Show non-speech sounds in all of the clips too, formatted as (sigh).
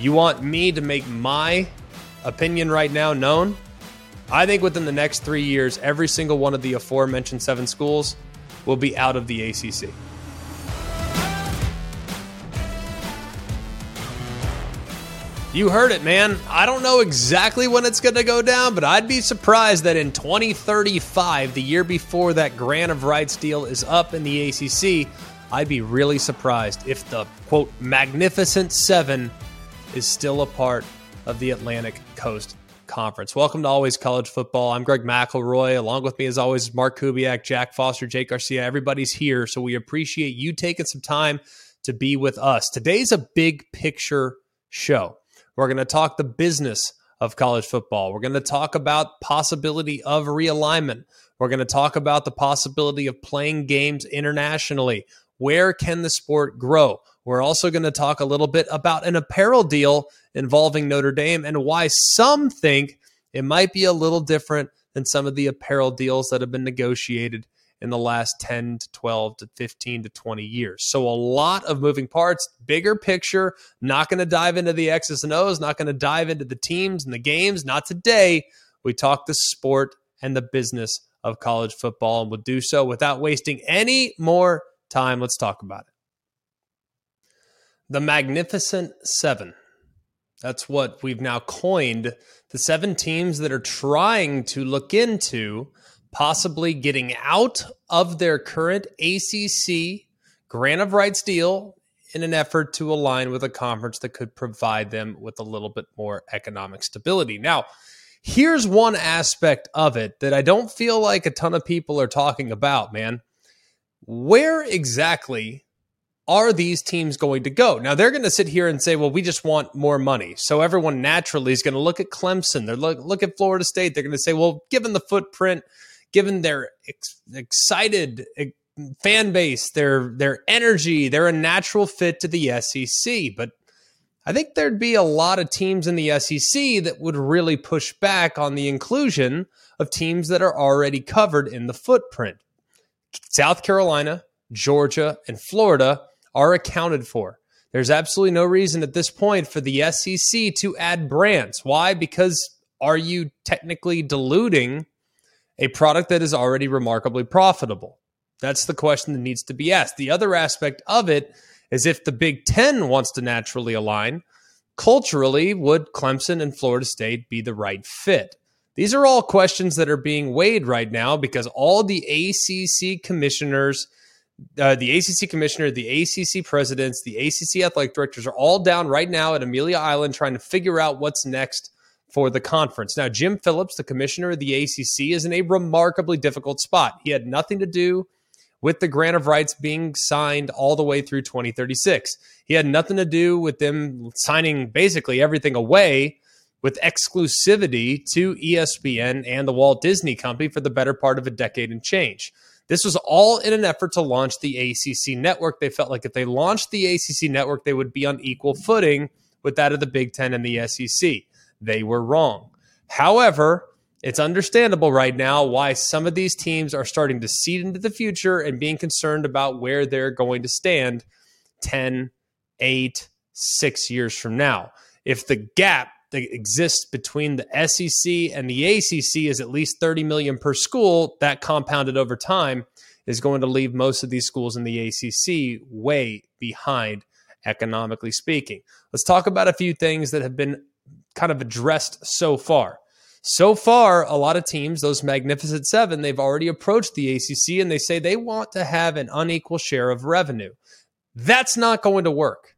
You want me to make my opinion right now known? I think within the next three years, every single one of the aforementioned seven schools will be out of the ACC. You heard it, man. I don't know exactly when it's going to go down, but I'd be surprised that in 2035, the year before that grant of rights deal is up in the ACC, I'd be really surprised if the quote magnificent seven is still a part of the Atlantic Coast Conference. Welcome to Always College Football. I'm Greg McElroy. Along with me, as always, Mark Kubiak, Jack Foster, Jake Garcia. Everybody's here, so we appreciate you taking some time to be with us. Today's a big picture show. We're going to talk the business of college football. We're going to talk about possibility of realignment. We're going to talk about the possibility of playing games internationally. Where can the sport grow? We're also going to talk a little bit about an apparel deal involving Notre Dame and why some think it might be a little different than some of the apparel deals that have been negotiated in the last 10 to 12 to 15 to 20 years. So a lot of moving parts, bigger picture, not going to dive into the X's and O's, not going to dive into the teams and the games, not today. We talk the sport and the business of college football and we'll do so without wasting any more time. Let's talk about it. The Magnificent 7. That's what we've now coined the seven teams that are trying to look into possibly getting out of their current ACC grant of rights deal in an effort to align with a conference that could provide them with a little bit more economic stability. Now, here's one aspect of it that I don't feel like a ton of people are talking about, man. Where exactly are these teams going to go? Now they're going to sit here and say, "Well, we just want more money." So everyone naturally is going to look at Clemson. They're look look at Florida State. They're going to say, "Well, given the footprint given their ex- excited fan base, their their energy, they're a natural fit to the SEC. But I think there'd be a lot of teams in the SEC that would really push back on the inclusion of teams that are already covered in the footprint. South Carolina, Georgia, and Florida are accounted for. There's absolutely no reason at this point for the SEC to add brands. Why? Because are you technically diluting a product that is already remarkably profitable? That's the question that needs to be asked. The other aspect of it is if the Big Ten wants to naturally align, culturally, would Clemson and Florida State be the right fit? These are all questions that are being weighed right now because all the ACC commissioners, uh, the ACC commissioner, the ACC presidents, the ACC athletic directors are all down right now at Amelia Island trying to figure out what's next for the conference. Now, Jim Phillips, the commissioner of the ACC, is in a remarkably difficult spot. He had nothing to do with the grant of rights being signed all the way through 2036. He had nothing to do with them signing basically everything away with exclusivity to ESPN and the Walt Disney Company for the better part of a decade and change. This was all in an effort to launch the ACC network. They felt like if they launched the ACC network, they would be on equal footing with that of the Big Ten and the SEC they were wrong. However, it's understandable right now why some of these teams are starting to seed into the future and being concerned about where they're going to stand 10, 8, 6 years from now. If the gap that exists between the SEC and the ACC is at least 30 million per school, that compounded over time is going to leave most of these schools in the ACC way behind economically speaking. Let's talk about a few things that have been kind of addressed so far. So far, a lot of teams, those magnificent seven, they've already approached the ACC and they say they want to have an unequal share of revenue. That's not going to work.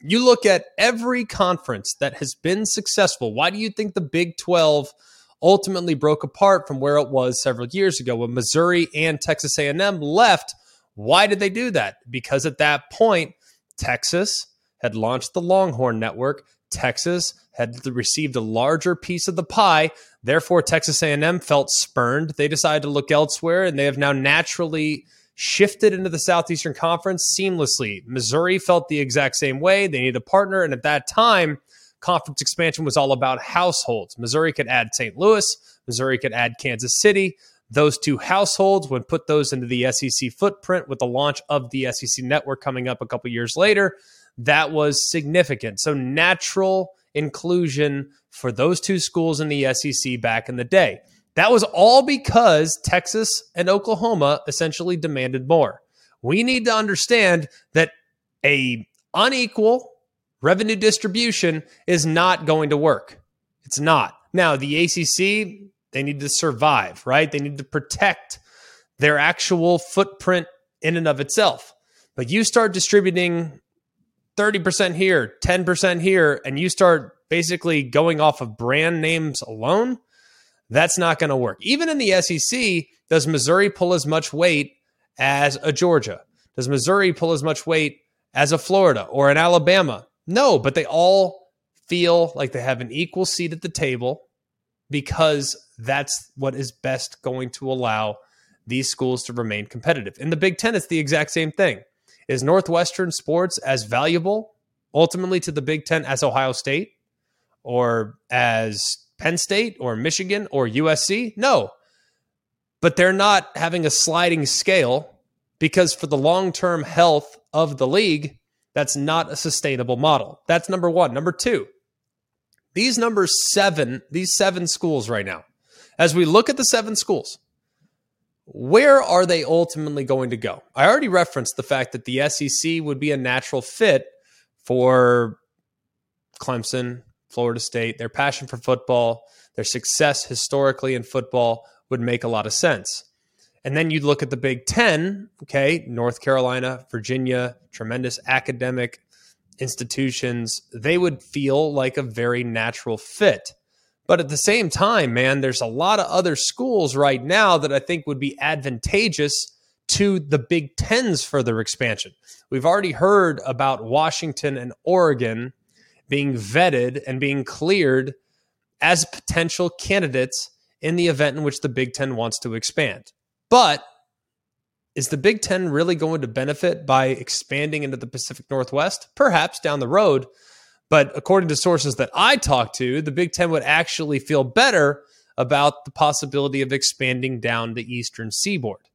You look at every conference that has been successful. Why do you think the Big 12 ultimately broke apart from where it was several years ago when Missouri and Texas A&M left? Why did they do that? Because at that point, Texas had launched the Longhorn Network. Texas had received a larger piece of the pie. Therefore, Texas A&M felt spurned. They decided to look elsewhere, and they have now naturally shifted into the Southeastern Conference seamlessly. Missouri felt the exact same way. They needed a partner, and at that time, conference expansion was all about households. Missouri could add St. Louis. Missouri could add Kansas City. Those two households would put those into the SEC footprint with the launch of the SEC network coming up a couple years later that was significant. So, natural inclusion for those two schools in the SEC back in the day. That was all because Texas and Oklahoma essentially demanded more. We need to understand that a unequal revenue distribution is not going to work. It's not. Now, the ACC, they need to survive, right? They need to protect their actual footprint in and of itself. But you start distributing 30% here, 10% here, and you start basically going off of brand names alone, that's not going to work. Even in the SEC, does Missouri pull as much weight as a Georgia? Does Missouri pull as much weight as a Florida or an Alabama? No, but they all feel like they have an equal seat at the table because that's what is best going to allow these schools to remain competitive. In the Big Ten, it's the exact same thing. Is Northwestern sports as valuable ultimately to the Big Ten as Ohio State or as Penn State or Michigan or USC? No. But they're not having a sliding scale because for the long term health of the league, that's not a sustainable model. That's number one. Number two, these numbers seven, these seven schools right now, as we look at the seven schools, where are they ultimately going to go? I already referenced the fact that the SEC would be a natural fit for Clemson, Florida State. Their passion for football, their success historically in football would make a lot of sense. And then you'd look at the Big Ten, okay, North Carolina, Virginia, tremendous academic institutions. They would feel like a very natural fit. But at the same time, man, there's a lot of other schools right now that I think would be advantageous to the Big Ten's further expansion. We've already heard about Washington and Oregon being vetted and being cleared as potential candidates in the event in which the Big Ten wants to expand. But is the Big Ten really going to benefit by expanding into the Pacific Northwest? Perhaps down the road. But according to sources that I talked to, the Big Ten would actually feel better about the possibility of expanding down the eastern seaboard.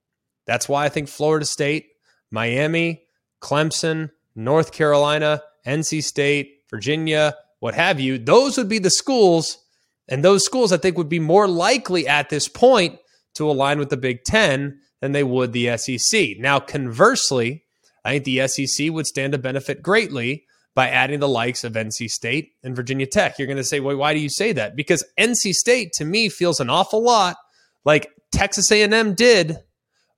That's why I think Florida State, Miami, Clemson, North Carolina, NC State, Virginia, what have you, those would be the schools. And those schools, I think, would be more likely at this point to align with the Big Ten than they would the SEC. Now, conversely, I think the SEC would stand to benefit greatly by adding the likes of NC State and Virginia Tech. You're going to say, well, why do you say that? Because NC State to me feels an awful lot like Texas A&M did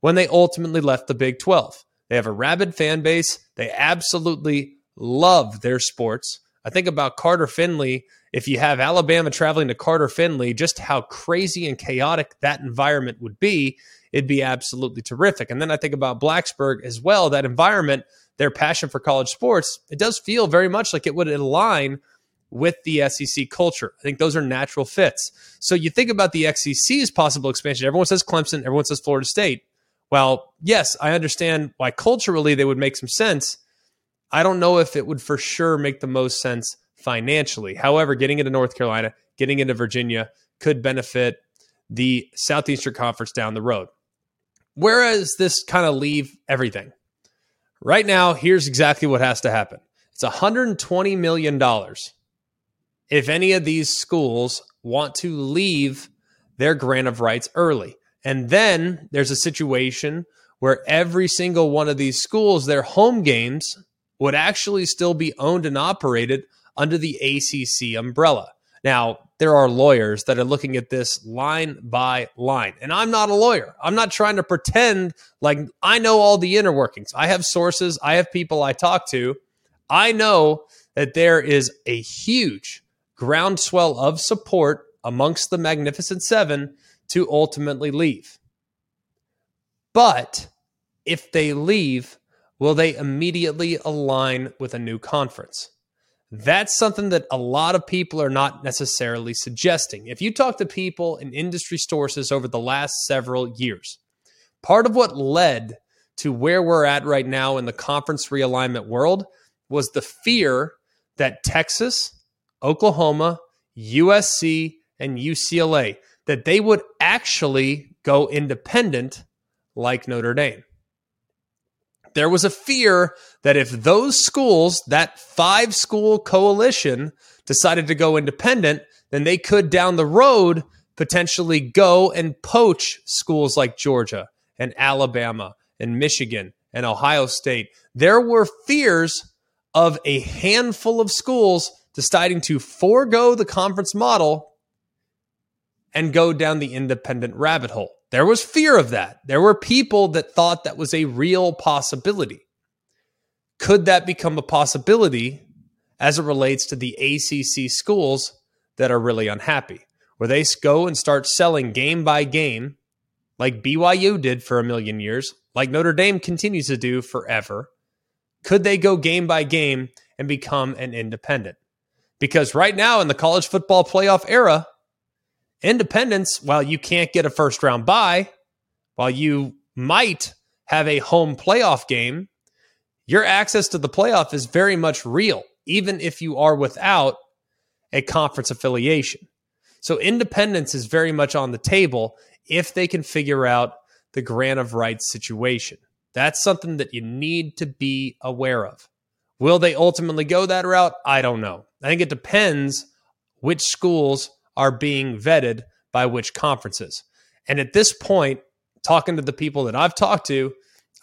when they ultimately left the Big 12. They have a rabid fan base. They absolutely love their sports. I think about Carter Finley. If you have Alabama traveling to Carter Finley, just how crazy and chaotic that environment would be, it'd be absolutely terrific. And then I think about Blacksburg as well. That environment, their passion for college sports, it does feel very much like it would align with the SEC culture. I think those are natural fits. So you think about the SEC's possible expansion. Everyone says Clemson, everyone says Florida State. Well, yes, I understand why culturally they would make some sense. I don't know if it would for sure make the most sense financially. However, getting into North Carolina, getting into Virginia could benefit the Southeastern Conference down the road. Whereas this kind of leave everything? Right now, here's exactly what has to happen. It's $120 million if any of these schools want to leave their grant of rights early. And then there's a situation where every single one of these schools, their home games would actually still be owned and operated under the ACC umbrella. Now, there are lawyers that are looking at this line by line. And I'm not a lawyer. I'm not trying to pretend like I know all the inner workings. I have sources, I have people I talk to. I know that there is a huge groundswell of support amongst the Magnificent Seven to ultimately leave. But if they leave, will they immediately align with a new conference? That's something that a lot of people are not necessarily suggesting. If you talk to people in industry sources over the last several years, part of what led to where we're at right now in the conference realignment world was the fear that Texas, Oklahoma, USC, and UCLA that they would actually go independent like Notre Dame. There was a fear that if those schools, that five school coalition, decided to go independent, then they could down the road potentially go and poach schools like Georgia and Alabama and Michigan and Ohio State. There were fears of a handful of schools deciding to forego the conference model and go down the independent rabbit hole. There was fear of that. There were people that thought that was a real possibility. Could that become a possibility as it relates to the ACC schools that are really unhappy? Where they go and start selling game by game, like BYU did for a million years, like Notre Dame continues to do forever. Could they go game by game and become an independent? Because right now in the college football playoff era, independence, while you can't get a first round bye, while you might have a home playoff game, your access to the playoff is very much real, even if you are without a conference affiliation. So independence is very much on the table if they can figure out the grant of rights situation. That's something that you need to be aware of. Will they ultimately go that route? I don't know. I think it depends which schools are being vetted by which conferences. And at this point, talking to the people that I've talked to,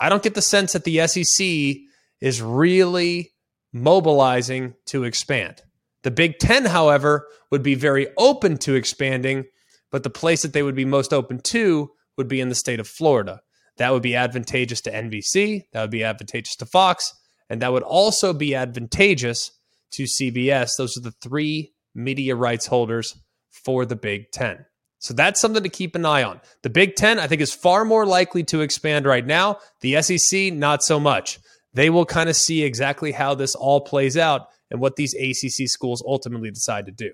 I don't get the sense that the SEC is really mobilizing to expand. The Big Ten, however, would be very open to expanding, but the place that they would be most open to would be in the state of Florida. That would be advantageous to NBC, that would be advantageous to Fox, and that would also be advantageous to CBS. Those are the three media rights holders for the Big Ten. So that's something to keep an eye on. The Big Ten, I think, is far more likely to expand right now. The SEC, not so much. They will kind of see exactly how this all plays out and what these ACC schools ultimately decide to do.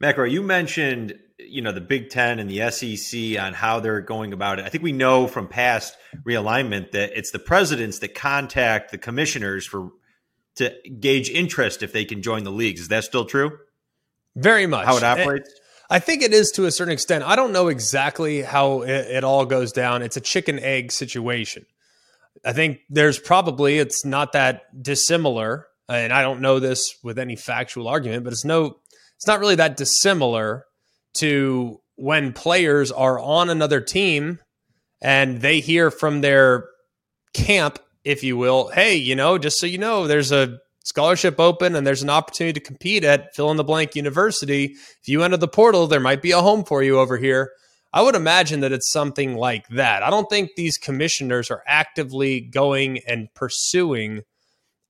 Macro, you mentioned you know the Big Ten and the SEC on how they're going about it. I think we know from past realignment that it's the presidents that contact the commissioners for to gauge interest if they can join the leagues. Is that still true? Very much. How it operates? Eh, I think it is to a certain extent. I don't know exactly how it, it all goes down. It's a chicken egg situation. I think there's probably it's not that dissimilar, and I don't know this with any factual argument, but it's no, it's not really that dissimilar to when players are on another team and they hear from their camp, if you will, hey, you know, just so you know, there's a scholarship open and there's an opportunity to compete at fill in the blank university. If you enter the portal, there might be a home for you over here. I would imagine that it's something like that. I don't think these commissioners are actively going and pursuing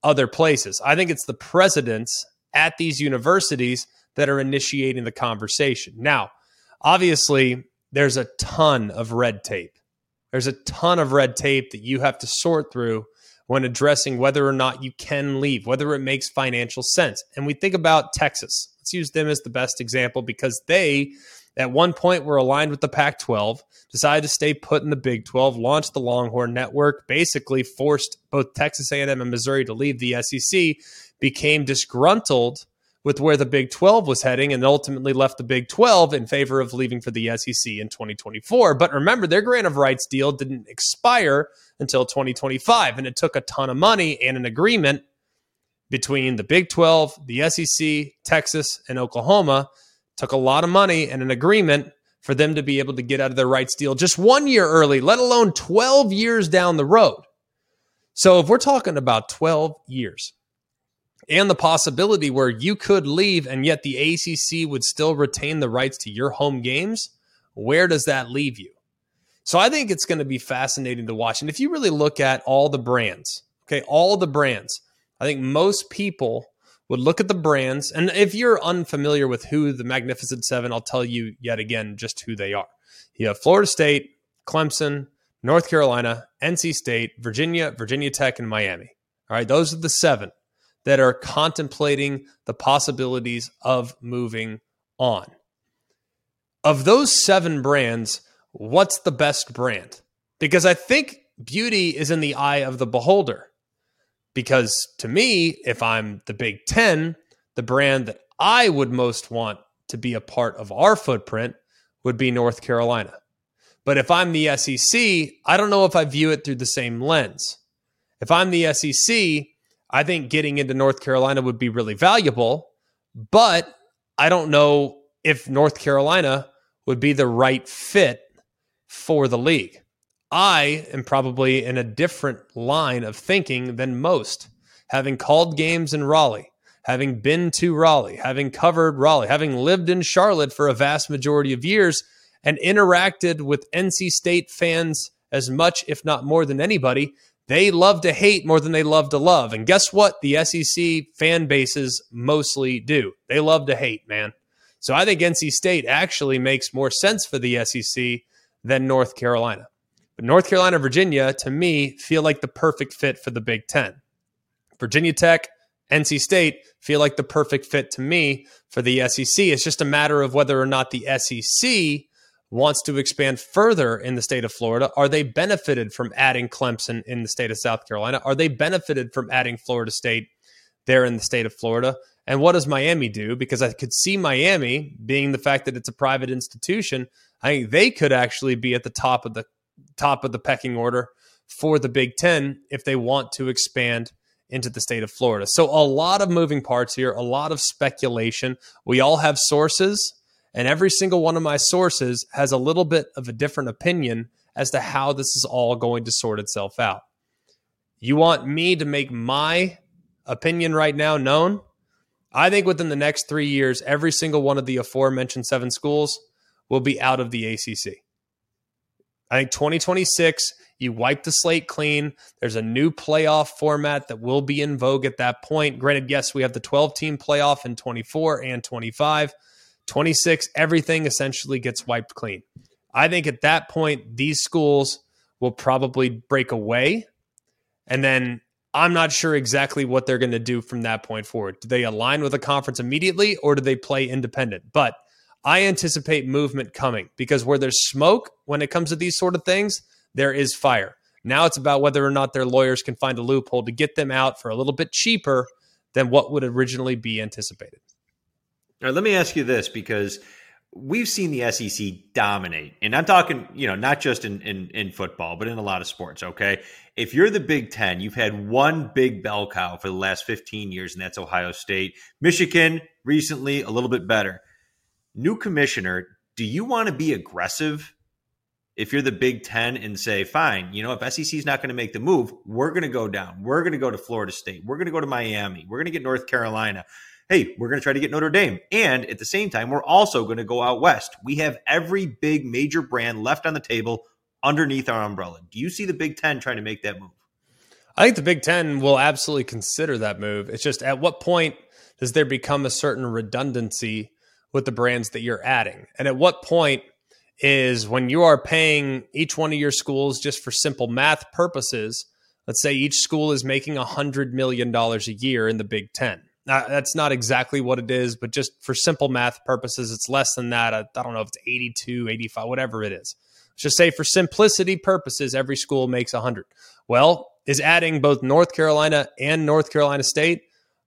other places. I think it's the presidents at these universities that are initiating the conversation. Now, obviously, there's a ton of red tape. There's a ton of red tape that you have to sort through when addressing whether or not you can leave, whether it makes financial sense. And we think about Texas. Let's use them as the best example because they at one point were aligned with the Pac 12, decided to stay put in the Big 12, launched the Longhorn Network, basically forced both Texas A&M and Missouri to leave the SEC, became disgruntled with where the Big 12 was heading and ultimately left the Big 12 in favor of leaving for the SEC in 2024. But remember, their grant of rights deal didn't expire until 2025, and it took a ton of money and an agreement between the Big 12, the SEC, Texas, and Oklahoma took a lot of money and an agreement for them to be able to get out of their rights deal just one year early, let alone 12 years down the road. So if we're talking about 12 years and the possibility where you could leave and yet the ACC would still retain the rights to your home games, where does that leave you? So I think it's going to be fascinating to watch. And if you really look at all the brands, okay, all the brands, I think most people would look at the brands. And if you're unfamiliar with who the Magnificent Seven, I'll tell you yet again just who they are. You have Florida State, Clemson, North Carolina, NC State, Virginia, Virginia Tech, and Miami. All right, those are the seven that are contemplating the possibilities of moving on. Of those seven brands, what's the best brand? Because I think beauty is in the eye of the beholder. Because to me, if I'm the Big Ten, the brand that I would most want to be a part of our footprint would be North Carolina. But if I'm the SEC, I don't know if I view it through the same lens. If I'm the SEC, I think getting into North Carolina would be really valuable, but I don't know if North Carolina would be the right fit for the league. I am probably in a different line of thinking than most, having called games in Raleigh, having been to Raleigh, having covered Raleigh, having lived in Charlotte for a vast majority of years, and interacted with NC State fans as much, if not more than anybody. They love to hate more than they love to love. And guess what? The SEC fan bases mostly do. They love to hate, man. So I think NC State actually makes more sense for the SEC than North Carolina. But North Carolina, Virginia, to me, feel like the perfect fit for the Big Ten. Virginia Tech, NC State feel like the perfect fit to me for the SEC. It's just a matter of whether or not the SEC wants to expand further in the state of Florida. Are they benefited from adding Clemson in the state of South Carolina? Are they benefited from adding Florida State there in the state of Florida? And what does Miami do? Because I could see Miami being the fact that it's a private institution. I think they could actually be at the top of the top of the pecking order for the Big Ten if they want to expand into the state of Florida. So a lot of moving parts here, a lot of speculation. We all have sources, and every single one of my sources has a little bit of a different opinion as to how this is all going to sort itself out. You want me to make my opinion right now known? I think within the next three years, every single one of the aforementioned seven schools will be out of the ACC. I think 2026, you wipe the slate clean. There's a new playoff format that will be in vogue at that point. Granted, yes, we have the 12 team playoff in 24 and 25. 26, everything essentially gets wiped clean. I think at that point, these schools will probably break away. And then I'm not sure exactly what they're going to do from that point forward. Do they align with a conference immediately or do they play independent? But I anticipate movement coming because where there's smoke when it comes to these sort of things, there is fire. Now it's about whether or not their lawyers can find a loophole to get them out for a little bit cheaper than what would originally be anticipated. Let me ask you this because we've seen the SEC dominate, and I'm talking, you know, not just in, in in football, but in a lot of sports. Okay, if you're the Big Ten, you've had one big bell cow for the last 15 years, and that's Ohio State. Michigan recently a little bit better new commissioner, do you want to be aggressive if you're the Big Ten and say, fine, you know, if SEC is not going to make the move, we're going to go down. We're going to go to Florida State. We're going to go to Miami. We're going to get North Carolina. Hey, we're going to try to get Notre Dame. And at the same time, we're also going to go out west. We have every big major brand left on the table underneath our umbrella. Do you see the Big Ten trying to make that move? I think the Big Ten will absolutely consider that move. It's just at what point does there become a certain redundancy with the brands that you're adding? And at what point is when you are paying each one of your schools just for simple math purposes? Let's say each school is making $100 million a year in the Big Ten. That's not exactly what it is, but just for simple math purposes, it's less than that. I, I don't know if it's 82, 85, whatever it is. Let's just say for simplicity purposes, every school makes 100. Well, is adding both North Carolina and North Carolina State,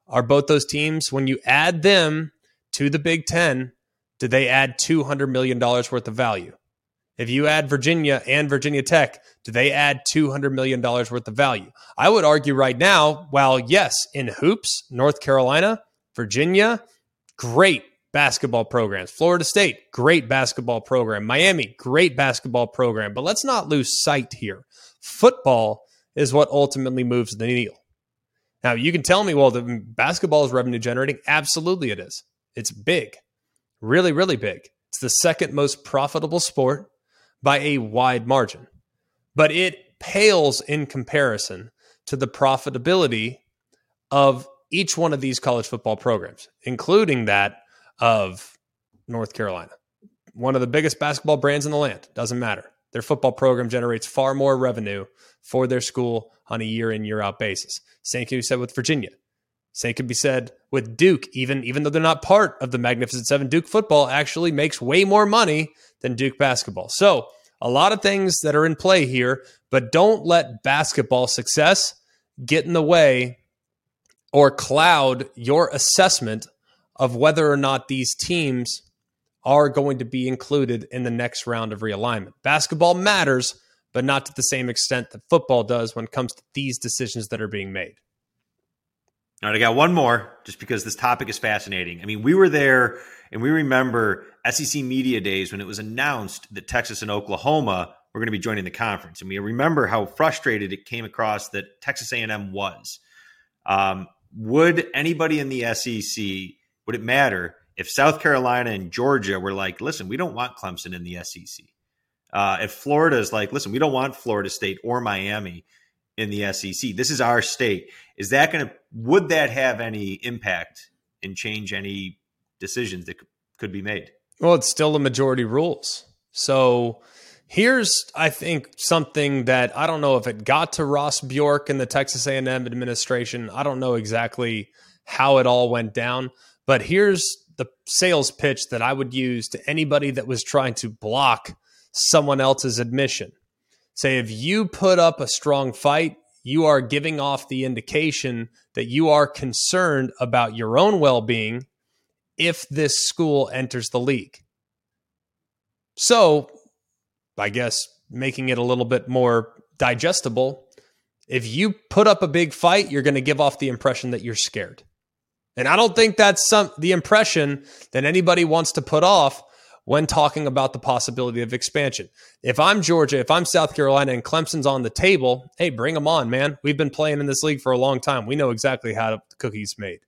are both those teams, when you add them to the Big Ten, do they add $200 million worth of value? If you add Virginia and Virginia Tech, do they add $200 million worth of value? I would argue right now, while yes, in hoops, North Carolina, Virginia, great basketball programs. Florida State, great basketball program. Miami, great basketball program. But let's not lose sight here. Football is what ultimately moves the needle. Now, you can tell me, well, the basketball is revenue generating. Absolutely, it is. It's big, really, really big. It's the second most profitable sport by a wide margin, but it pales in comparison to the profitability of each one of these college football programs, including that of North Carolina. One of the biggest basketball brands in the land, doesn't matter. Their football program generates far more revenue for their school on a year in, year out basis. Same can be said with Virginia. Same could be said with Duke, even even though they're not part of the Magnificent Seven. Duke football actually makes way more money than Duke basketball. So a lot of things that are in play here, but don't let basketball success get in the way or cloud your assessment of whether or not these teams are going to be included in the next round of realignment. Basketball matters, but not to the same extent that football does when it comes to these decisions that are being made. All right, I got one more just because this topic is fascinating. I mean, we were there and we remember SEC Media Days when it was announced that Texas and Oklahoma were going to be joining the conference. And we remember how frustrated it came across that Texas A&M was. Um, would anybody in the SEC, would it matter if South Carolina and Georgia were like, listen, we don't want Clemson in the SEC? Uh, if Florida is like, listen, we don't want Florida State or Miami in the SEC. This is our state. Is that going to would that have any impact and change any decisions that could be made? Well, it's still the majority rules. So here's I think something that I don't know if it got to Ross Bjork and the Texas A&M administration. I don't know exactly how it all went down, but here's the sales pitch that I would use to anybody that was trying to block someone else's admission say if you put up a strong fight, you are giving off the indication that you are concerned about your own well being if this school enters the league. So, I guess making it a little bit more digestible, if you put up a big fight, you're going to give off the impression that you're scared. And I don't think that's some the impression that anybody wants to put off when talking about the possibility of expansion. If I'm Georgia, if I'm South Carolina and Clemson's on the table, hey, bring them on, man. We've been playing in this league for a long time. We know exactly how the cookies made.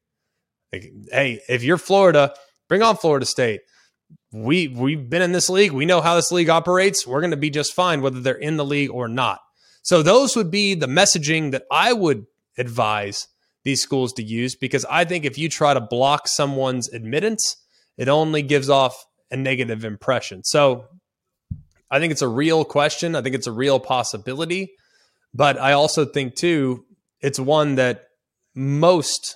Like, hey, if you're Florida, bring on Florida State. We we've been in this league. We know how this league operates. We're going to be just fine whether they're in the league or not. So those would be the messaging that I would advise these schools to use because I think if you try to block someone's admittance, it only gives off a negative impression. So I think it's a real question. I think it's a real possibility. But I also think, too, it's one that most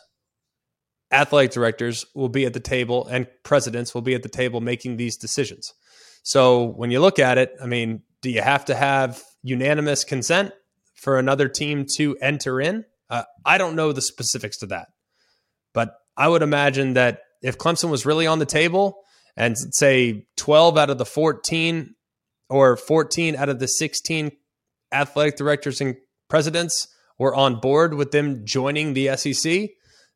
athletic directors will be at the table and presidents will be at the table making these decisions. So when you look at it, I mean, do you have to have unanimous consent for another team to enter in? Uh, I don't know the specifics to that. But I would imagine that if Clemson was really on the table, and say 12 out of the 14 or 14 out of the 16 athletic directors and presidents were on board with them joining the SEC,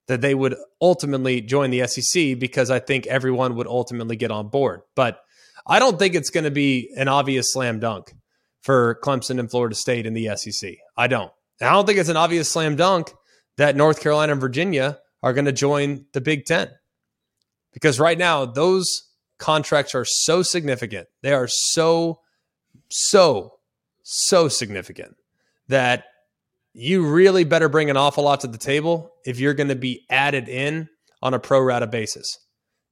that they would ultimately join the SEC because I think everyone would ultimately get on board. But I don't think it's going to be an obvious slam dunk for Clemson and Florida State in the SEC. I don't. And I don't think it's an obvious slam dunk that North Carolina and Virginia are going to join the Big Ten. Because right now, those contracts are so significant. They are so, so, so significant that you really better bring an awful lot to the table if you're going to be added in on a pro rata basis.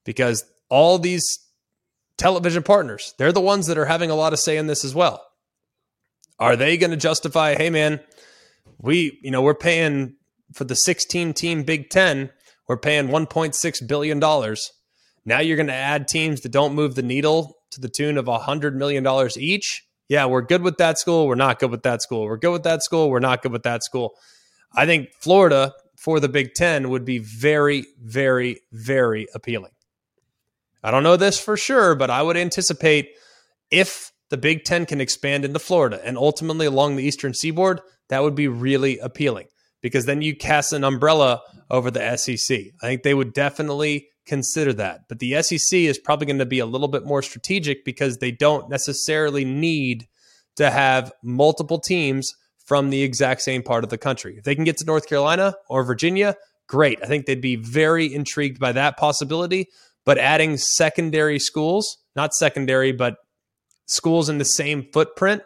Because all these television partners, they're the ones that are having a lot of say in this as well. Are they going to justify, hey, man, we, you know, we're paying for the 16 team Big Ten, we're paying $1.6 billion now you're going to add teams that don't move the needle to the tune of $100 million each. Yeah, we're good with that school. We're not good with that school. We're good with that school. We're not good with that school. I think Florida for the Big Ten would be very, very, very appealing. I don't know this for sure, but I would anticipate if the Big Ten can expand into Florida and ultimately along the eastern seaboard, that would be really appealing because then you cast an umbrella over the SEC. I think they would definitely consider that. But the SEC is probably going to be a little bit more strategic because they don't necessarily need to have multiple teams from the exact same part of the country. If they can get to North Carolina or Virginia, great. I think they'd be very intrigued by that possibility. But adding secondary schools, not secondary, but schools in the same footprint,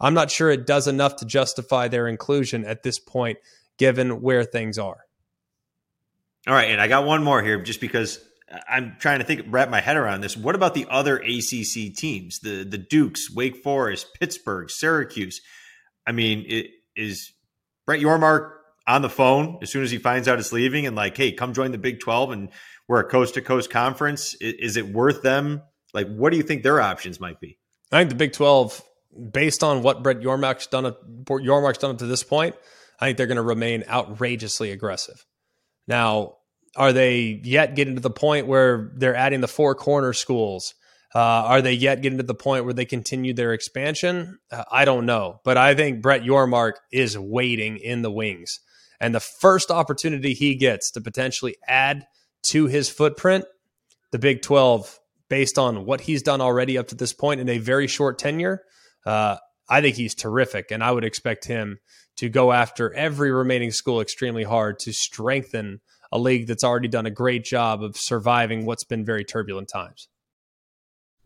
I'm not sure it does enough to justify their inclusion at this point, given where things are. All right, and I got one more here, just because I'm trying to think, wrap my head around this. What about the other ACC teams, the the Dukes, Wake Forest, Pittsburgh, Syracuse? I mean, it, is Brett Yormark on the phone as soon as he finds out it's leaving, and like, hey, come join the Big Twelve, and we're a coast to coast conference. Is, is it worth them? Like, what do you think their options might be? I think the Big Twelve, based on what Brett Yormark's done, Yormark's done up to this point, I think they're going to remain outrageously aggressive. Now, are they yet getting to the point where they're adding the four corner schools Uh, are they yet getting to the point where they continue their expansion? Uh, I don't know. But I think Brett Yormark is waiting in the wings. And the first opportunity he gets to potentially add to his footprint, the Big 12, based on what he's done already up to this point in a very short tenure, uh, I think he's terrific. And I would expect him to go after every remaining school extremely hard to strengthen a league that's already done a great job of surviving what's been very turbulent times.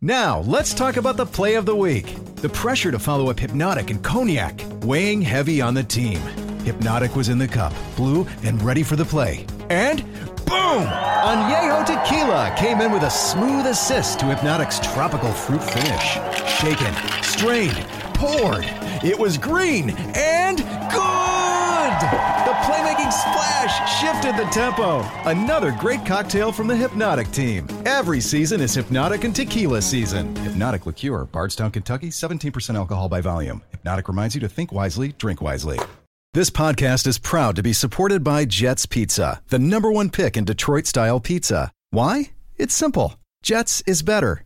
Now, let's talk about the play of the week. The pressure to follow up Hpnotiq and Cognac, weighing heavy on the team. Hpnotiq was in the cup, blue, and ready for the play. And boom! Añejo Tequila came in with a smooth assist to Hpnotiq's tropical fruit finish. Shaken, strained, poured. It was green and good! The playmaking splash shifted the tempo. Another great cocktail from the Hpnotiq team. Every season is Hpnotiq and Tequila season. Hpnotiq Liqueur, Bardstown, Kentucky, 17% alcohol by volume. Hpnotiq reminds you to think wisely, drink wisely. This podcast is proud to be supported by Jet's Pizza, the number one pick in Detroit style pizza. Why? It's simple. Jets is better.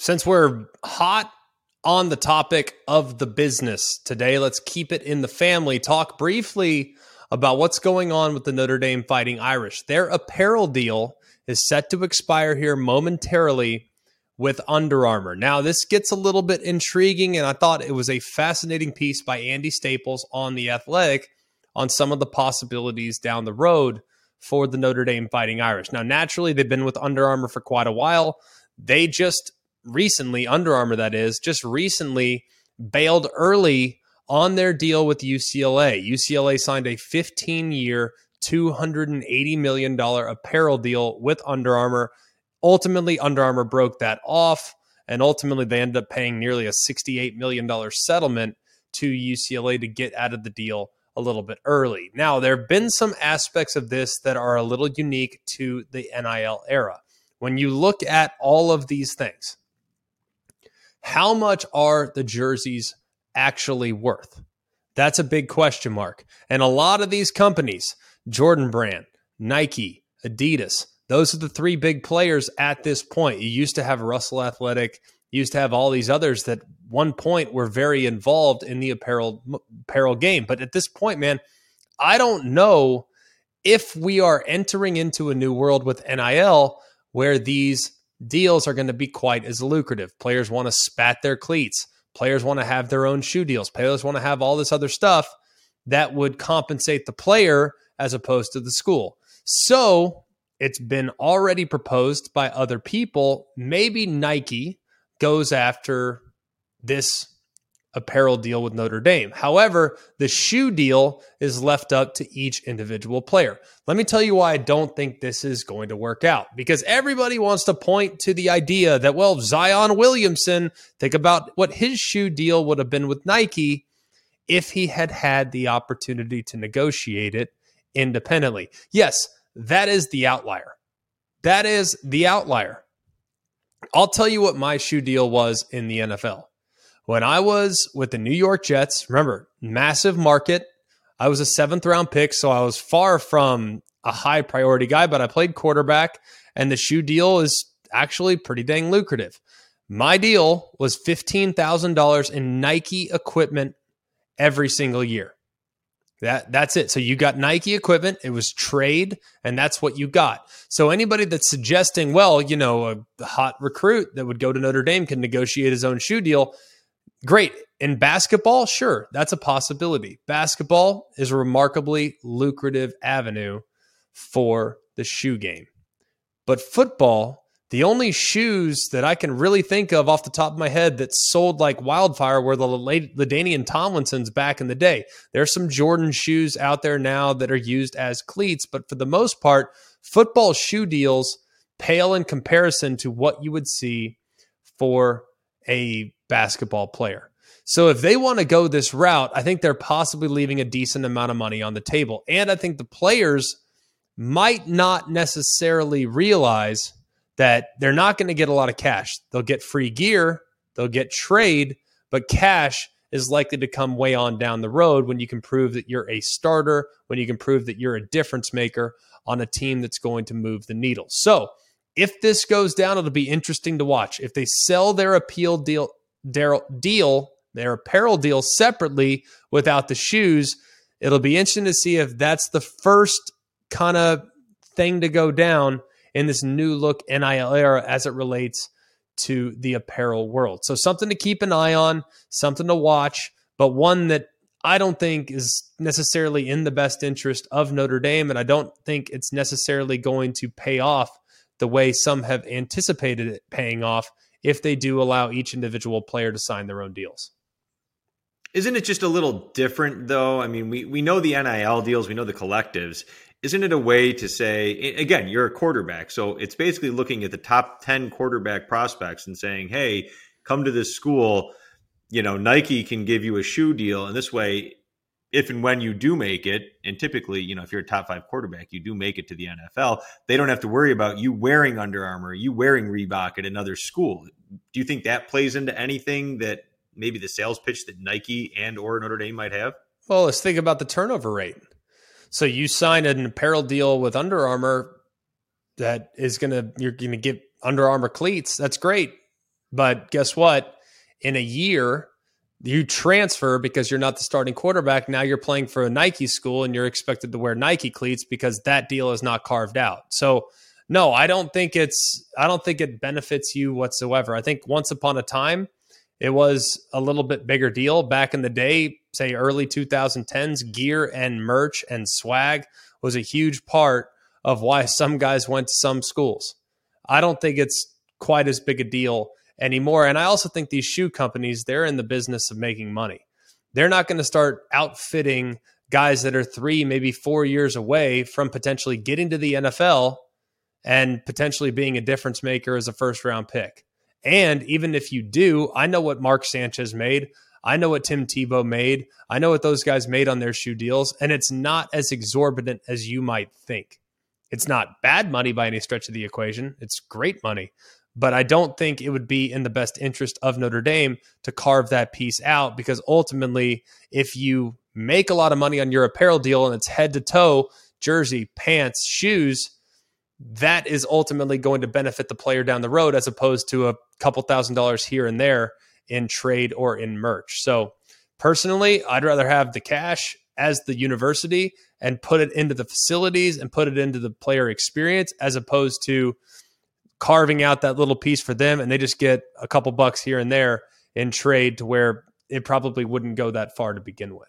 Since we're hot on the topic of the business today, let's keep it in the family. Talk briefly about what's going on with the Notre Dame Fighting Irish. Their apparel deal is set to expire here momentarily with Under Armour. Now, this gets a little bit intriguing, and I thought it was a fascinating piece by Andy Staples on The Athletic on some of the possibilities down the road for the Notre Dame Fighting Irish. Now, naturally, they've been with Under Armour for quite a while. They just recently, Under Armour that is, just recently bailed early on their deal with UCLA. UCLA signed a 15 year, $280 million apparel deal with Under Armour Ultimately, Under Armour broke that off, and ultimately they ended up paying nearly a $68 million settlement to UCLA to get out of the deal a little bit early. Now, there have been some aspects of this that are a little unique to the NIL era. When you look at all of these things, how much are the jerseys actually worth? That's a big question mark. And a lot of these companies, Jordan Brand, Nike, Adidas, those are the three big players at this point. You used to have Russell Athletic, used to have all these others that one point were very involved in the apparel apparel game. But at this point, man, I don't know if we are entering into a new world with NIL where these deals are going to be quite as lucrative. Players want to spat their cleats. Players want to have their own shoe deals. Players want to have all this other stuff that would compensate the player as opposed to the school. So it's been already proposed by other people. Maybe Nike goes after this apparel deal with Notre Dame. However, the shoe deal is left up to each individual player. Let me tell you why I don't think this is going to work out because everybody wants to point to the idea that, well, Zion Williamson, think about what his shoe deal would have been with Nike if he had had the opportunity to negotiate it independently. Yes, that is the outlier. That is the outlier. I'll tell you what my shoe deal was in the NFL. When I was with the New York Jets, remember, massive market. I was a seventh round pick, so I was far from a high priority guy, but I played quarterback, and the shoe deal is actually pretty dang lucrative. My deal was $15,000 in Nike equipment every single year. That that's it. So you got Nike equipment. It was trade, and that's what you got. So anybody that's suggesting, well, you know, a hot recruit that would go to Notre Dame can negotiate his own shoe deal. Great. In basketball, sure, that's a possibility. Basketball is a remarkably lucrative avenue for the shoe game. But football, the only shoes that I can really think of off the top of my head that sold like wildfire were the LaDainian Tomlinsons back in the day. There's some Jordan shoes out there now that are used as cleats, but for the most part, football shoe deals pale in comparison to what you would see for a basketball player. So if they want to go this route, I think they're possibly leaving a decent amount of money on the table. And I think the players might not necessarily realize that they're not going to get a lot of cash. They'll get free gear, they'll get trade, but cash is likely to come way on down the road when you can prove that you're a starter, when you can prove that you're a difference maker on a team that's going to move the needle. So, if this goes down, it'll be interesting to watch. If they sell their appeal deal, their deal, their apparel deal separately without the shoes, it'll be interesting to see if that's the first kind of thing to go down in this new look NIL era as it relates to the apparel world. So something to keep an eye on, something to watch, but one that I don't think is necessarily in the best interest of Notre Dame. And I don't think it's necessarily going to pay off the way some have anticipated it paying off if they do allow each individual player to sign their own deals. Isn't it just a little different though? I mean, we, we know the NIL deals, we know the collectives isn't it a way to say again you're a quarterback so it's basically looking at the top 10 quarterback prospects and saying hey come to this school you know nike can give you a shoe deal and this way if and when you do make it and typically you know if you're a top five quarterback you do make it to the nfl they don't have to worry about you wearing Under Armour you wearing reebok at another school do you think that plays into anything that maybe the sales pitch that nike and or notre dame might have well let's think about the turnover rate so you sign an apparel deal with Under Armour that is to, you're to get Under Armour cleats. That's great. But guess what? In a year, you transfer because you're not the starting quarterback. Now you're playing for a Nike school and you're expected to wear Nike cleats because that deal is not carved out. So, no, I don't think it's, I don't think it benefits you whatsoever. I think once upon a time, it was a little bit bigger deal back in the day, say early 2010s. Gear and merch and swag was a huge part of why (laughs) some guys went to some schools. I don't think it's quite as big a deal anymore. And I also think these shoe companies, they're in the business of making money. They're not going to start outfitting guys that are three, maybe four years away from potentially getting to the NFL and potentially being a difference maker as a first round pick. And even if you do, I know what Mark Sanchez made. I know what Tim Tebow made. I know what those guys made on their shoe deals. And it's not as exorbitant as you might think. It's not bad money by any stretch of the equation. It's great money. But I don't think it would be in the best interest of Notre Dame to carve that piece out because ultimately, if you make a lot of money on your apparel deal and it's head to toe, jersey, pants, shoes, that is ultimately going to benefit the player down the road as opposed to a couple thousand dollars here and there in trade or in merch. So personally, I'd rather have the cash as the university and put it into the facilities and put it into the player experience as opposed to carving out that little piece for them and they just get a couple bucks here and there in trade to where it probably wouldn't go that far to begin with.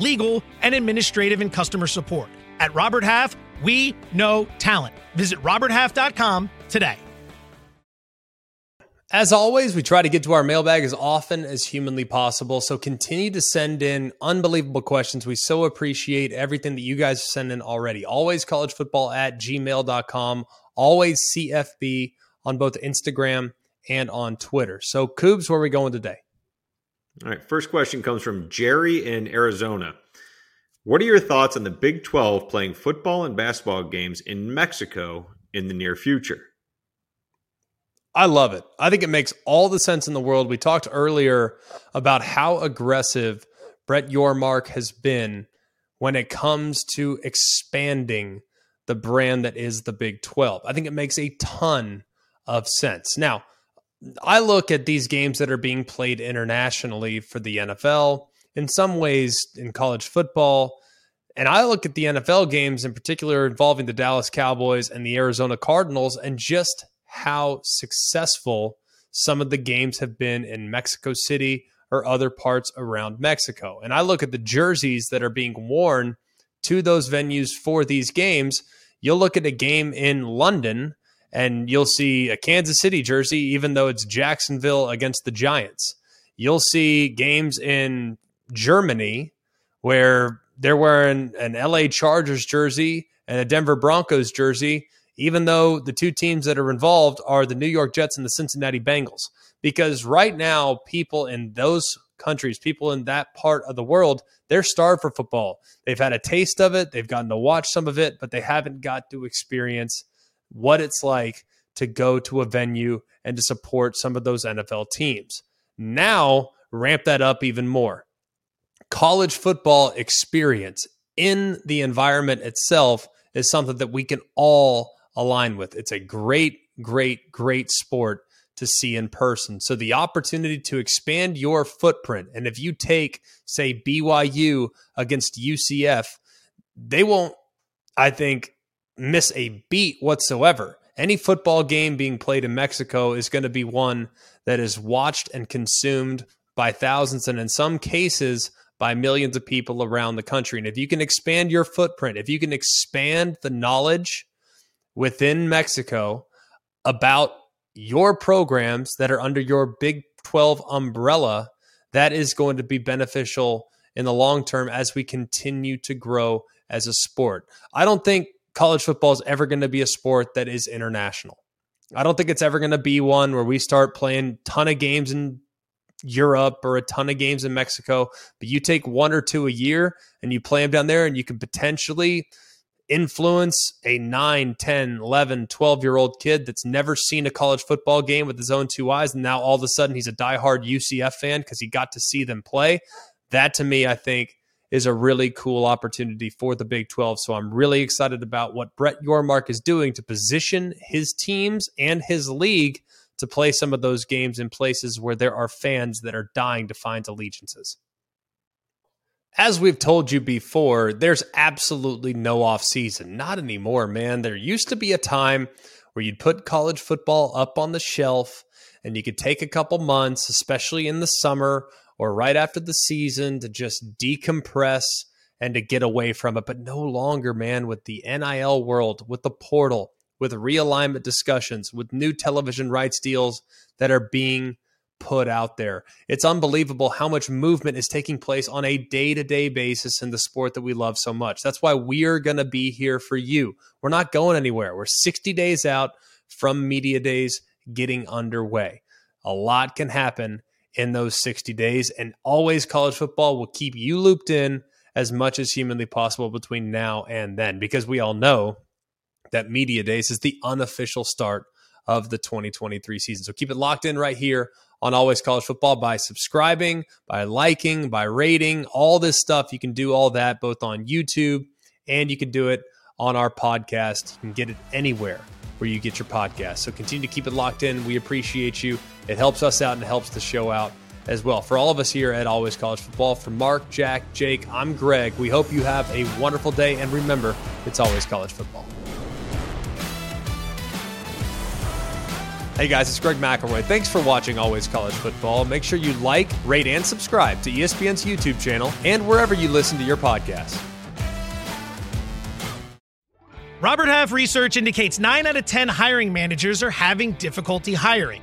legal, and administrative and customer support. At Robert Half, we know talent. Visit RobertHalf.com today. As always, we try to get to our mailbag as often as humanly possible. So continue to send in unbelievable questions. We so appreciate everything that you guys send in already. Always collegefootball at gmail.com. Always CFB on both Instagram and on Twitter. So, Coobs, where are we going today? All right. First question comes from Jerry in Arizona. What are your thoughts on the Big 12 playing football and basketball games in Mexico in the near future? I love it. I think it makes all the sense in the world. We talked earlier about how aggressive Brett Yormark has been when it comes to expanding the brand that is the Big 12. I think it makes a ton of sense. Now, I look at these games that are being played internationally for the NFL, in some ways in college football, and I look at the NFL games in particular involving the Dallas Cowboys and the Arizona Cardinals and just how successful some of the games have been in Mexico City or other parts around Mexico. And I look at the jerseys that are being worn to those venues for these games. You'll look at a game in London and you'll see a Kansas City jersey, even though it's Jacksonville against the Giants. You'll see games in Germany where they're wearing an LA Chargers jersey and a Denver Broncos jersey, even though the two teams that are involved are the New York Jets and the Cincinnati Bengals. Because right now, people in those countries, people in that part of the world, they're starved for football. They've had a taste of it, they've gotten to watch some of it, but they haven't got to experience what it's like to go to a venue and to support some of those NFL teams. Now, ramp that up even more. College football experience in the environment itself is something that we can all align with. It's a great, great, great sport to see in person. So the opportunity to expand your footprint, and if you take, say, BYU against UCF, they won't, I think, miss a beat whatsoever. Any football game being played in Mexico is going to be one that is watched and consumed by thousands, and in some cases, by millions of people around the country. And if you can expand your footprint, if you can expand the knowledge within Mexico about your programs that are under your Big 12 umbrella, that is going to be beneficial in the long term as we continue to grow as a sport. I don't think college football is ever going to be a sport that is international. I don't think it's ever going to be one where we start playing ton of games in Europe or a ton of games in Mexico, but you take one or two a year and you play them down there and you can potentially influence a 9, 10, 11, 12 year old kid that's never seen a college football game with his own two eyes. And now all of a sudden he's a diehard UCF fan because he got to see them play. That to me, I think, is a really cool opportunity for the Big 12. So I'm really excited about what Brett Yormark is doing to position his teams and his league to play some of those games in places where there are fans that are dying to find allegiances. As we've told you before, there's absolutely no off season. Not anymore, man. There used to be a time where you'd put college football up on the shelf and you could take a couple months, especially in the summer or right after the season, to just decompress and to get away from it. But no longer, man, with the NIL world, with the portal, with realignment discussions, with new television rights deals that are being put out there. It's unbelievable how much movement is taking place on a day to day basis in the sport that we love so much. That's why we're going to be here for you. We're not going anywhere. We're 60 days out from Media Days getting underway. A lot can happen in those 60 days, and always college football will keep you looped in as much as humanly possible between now and then because we all know that Media Days is the unofficial start of the 2023 season. So keep it locked in right here on Always College Football by subscribing, by liking, by rating, all this stuff. You can do all that both on YouTube and you can do it on our podcast. You can get it anywhere where you get your podcast. So continue to keep it locked in. We appreciate you. It helps us out and helps the show out as well. For all of us here at Always College Football, for Mark, Jack, Jake, I'm Greg. We hope you have a wonderful day. And remember, it's always college football. Hey guys, it's Greg McElroy. Thanks for watching Always College Football. Make sure you like, rate, and subscribe to ESPN's YouTube channel and wherever you listen to your podcast. Robert Half research indicates 9 out of 10 hiring managers are having difficulty hiring.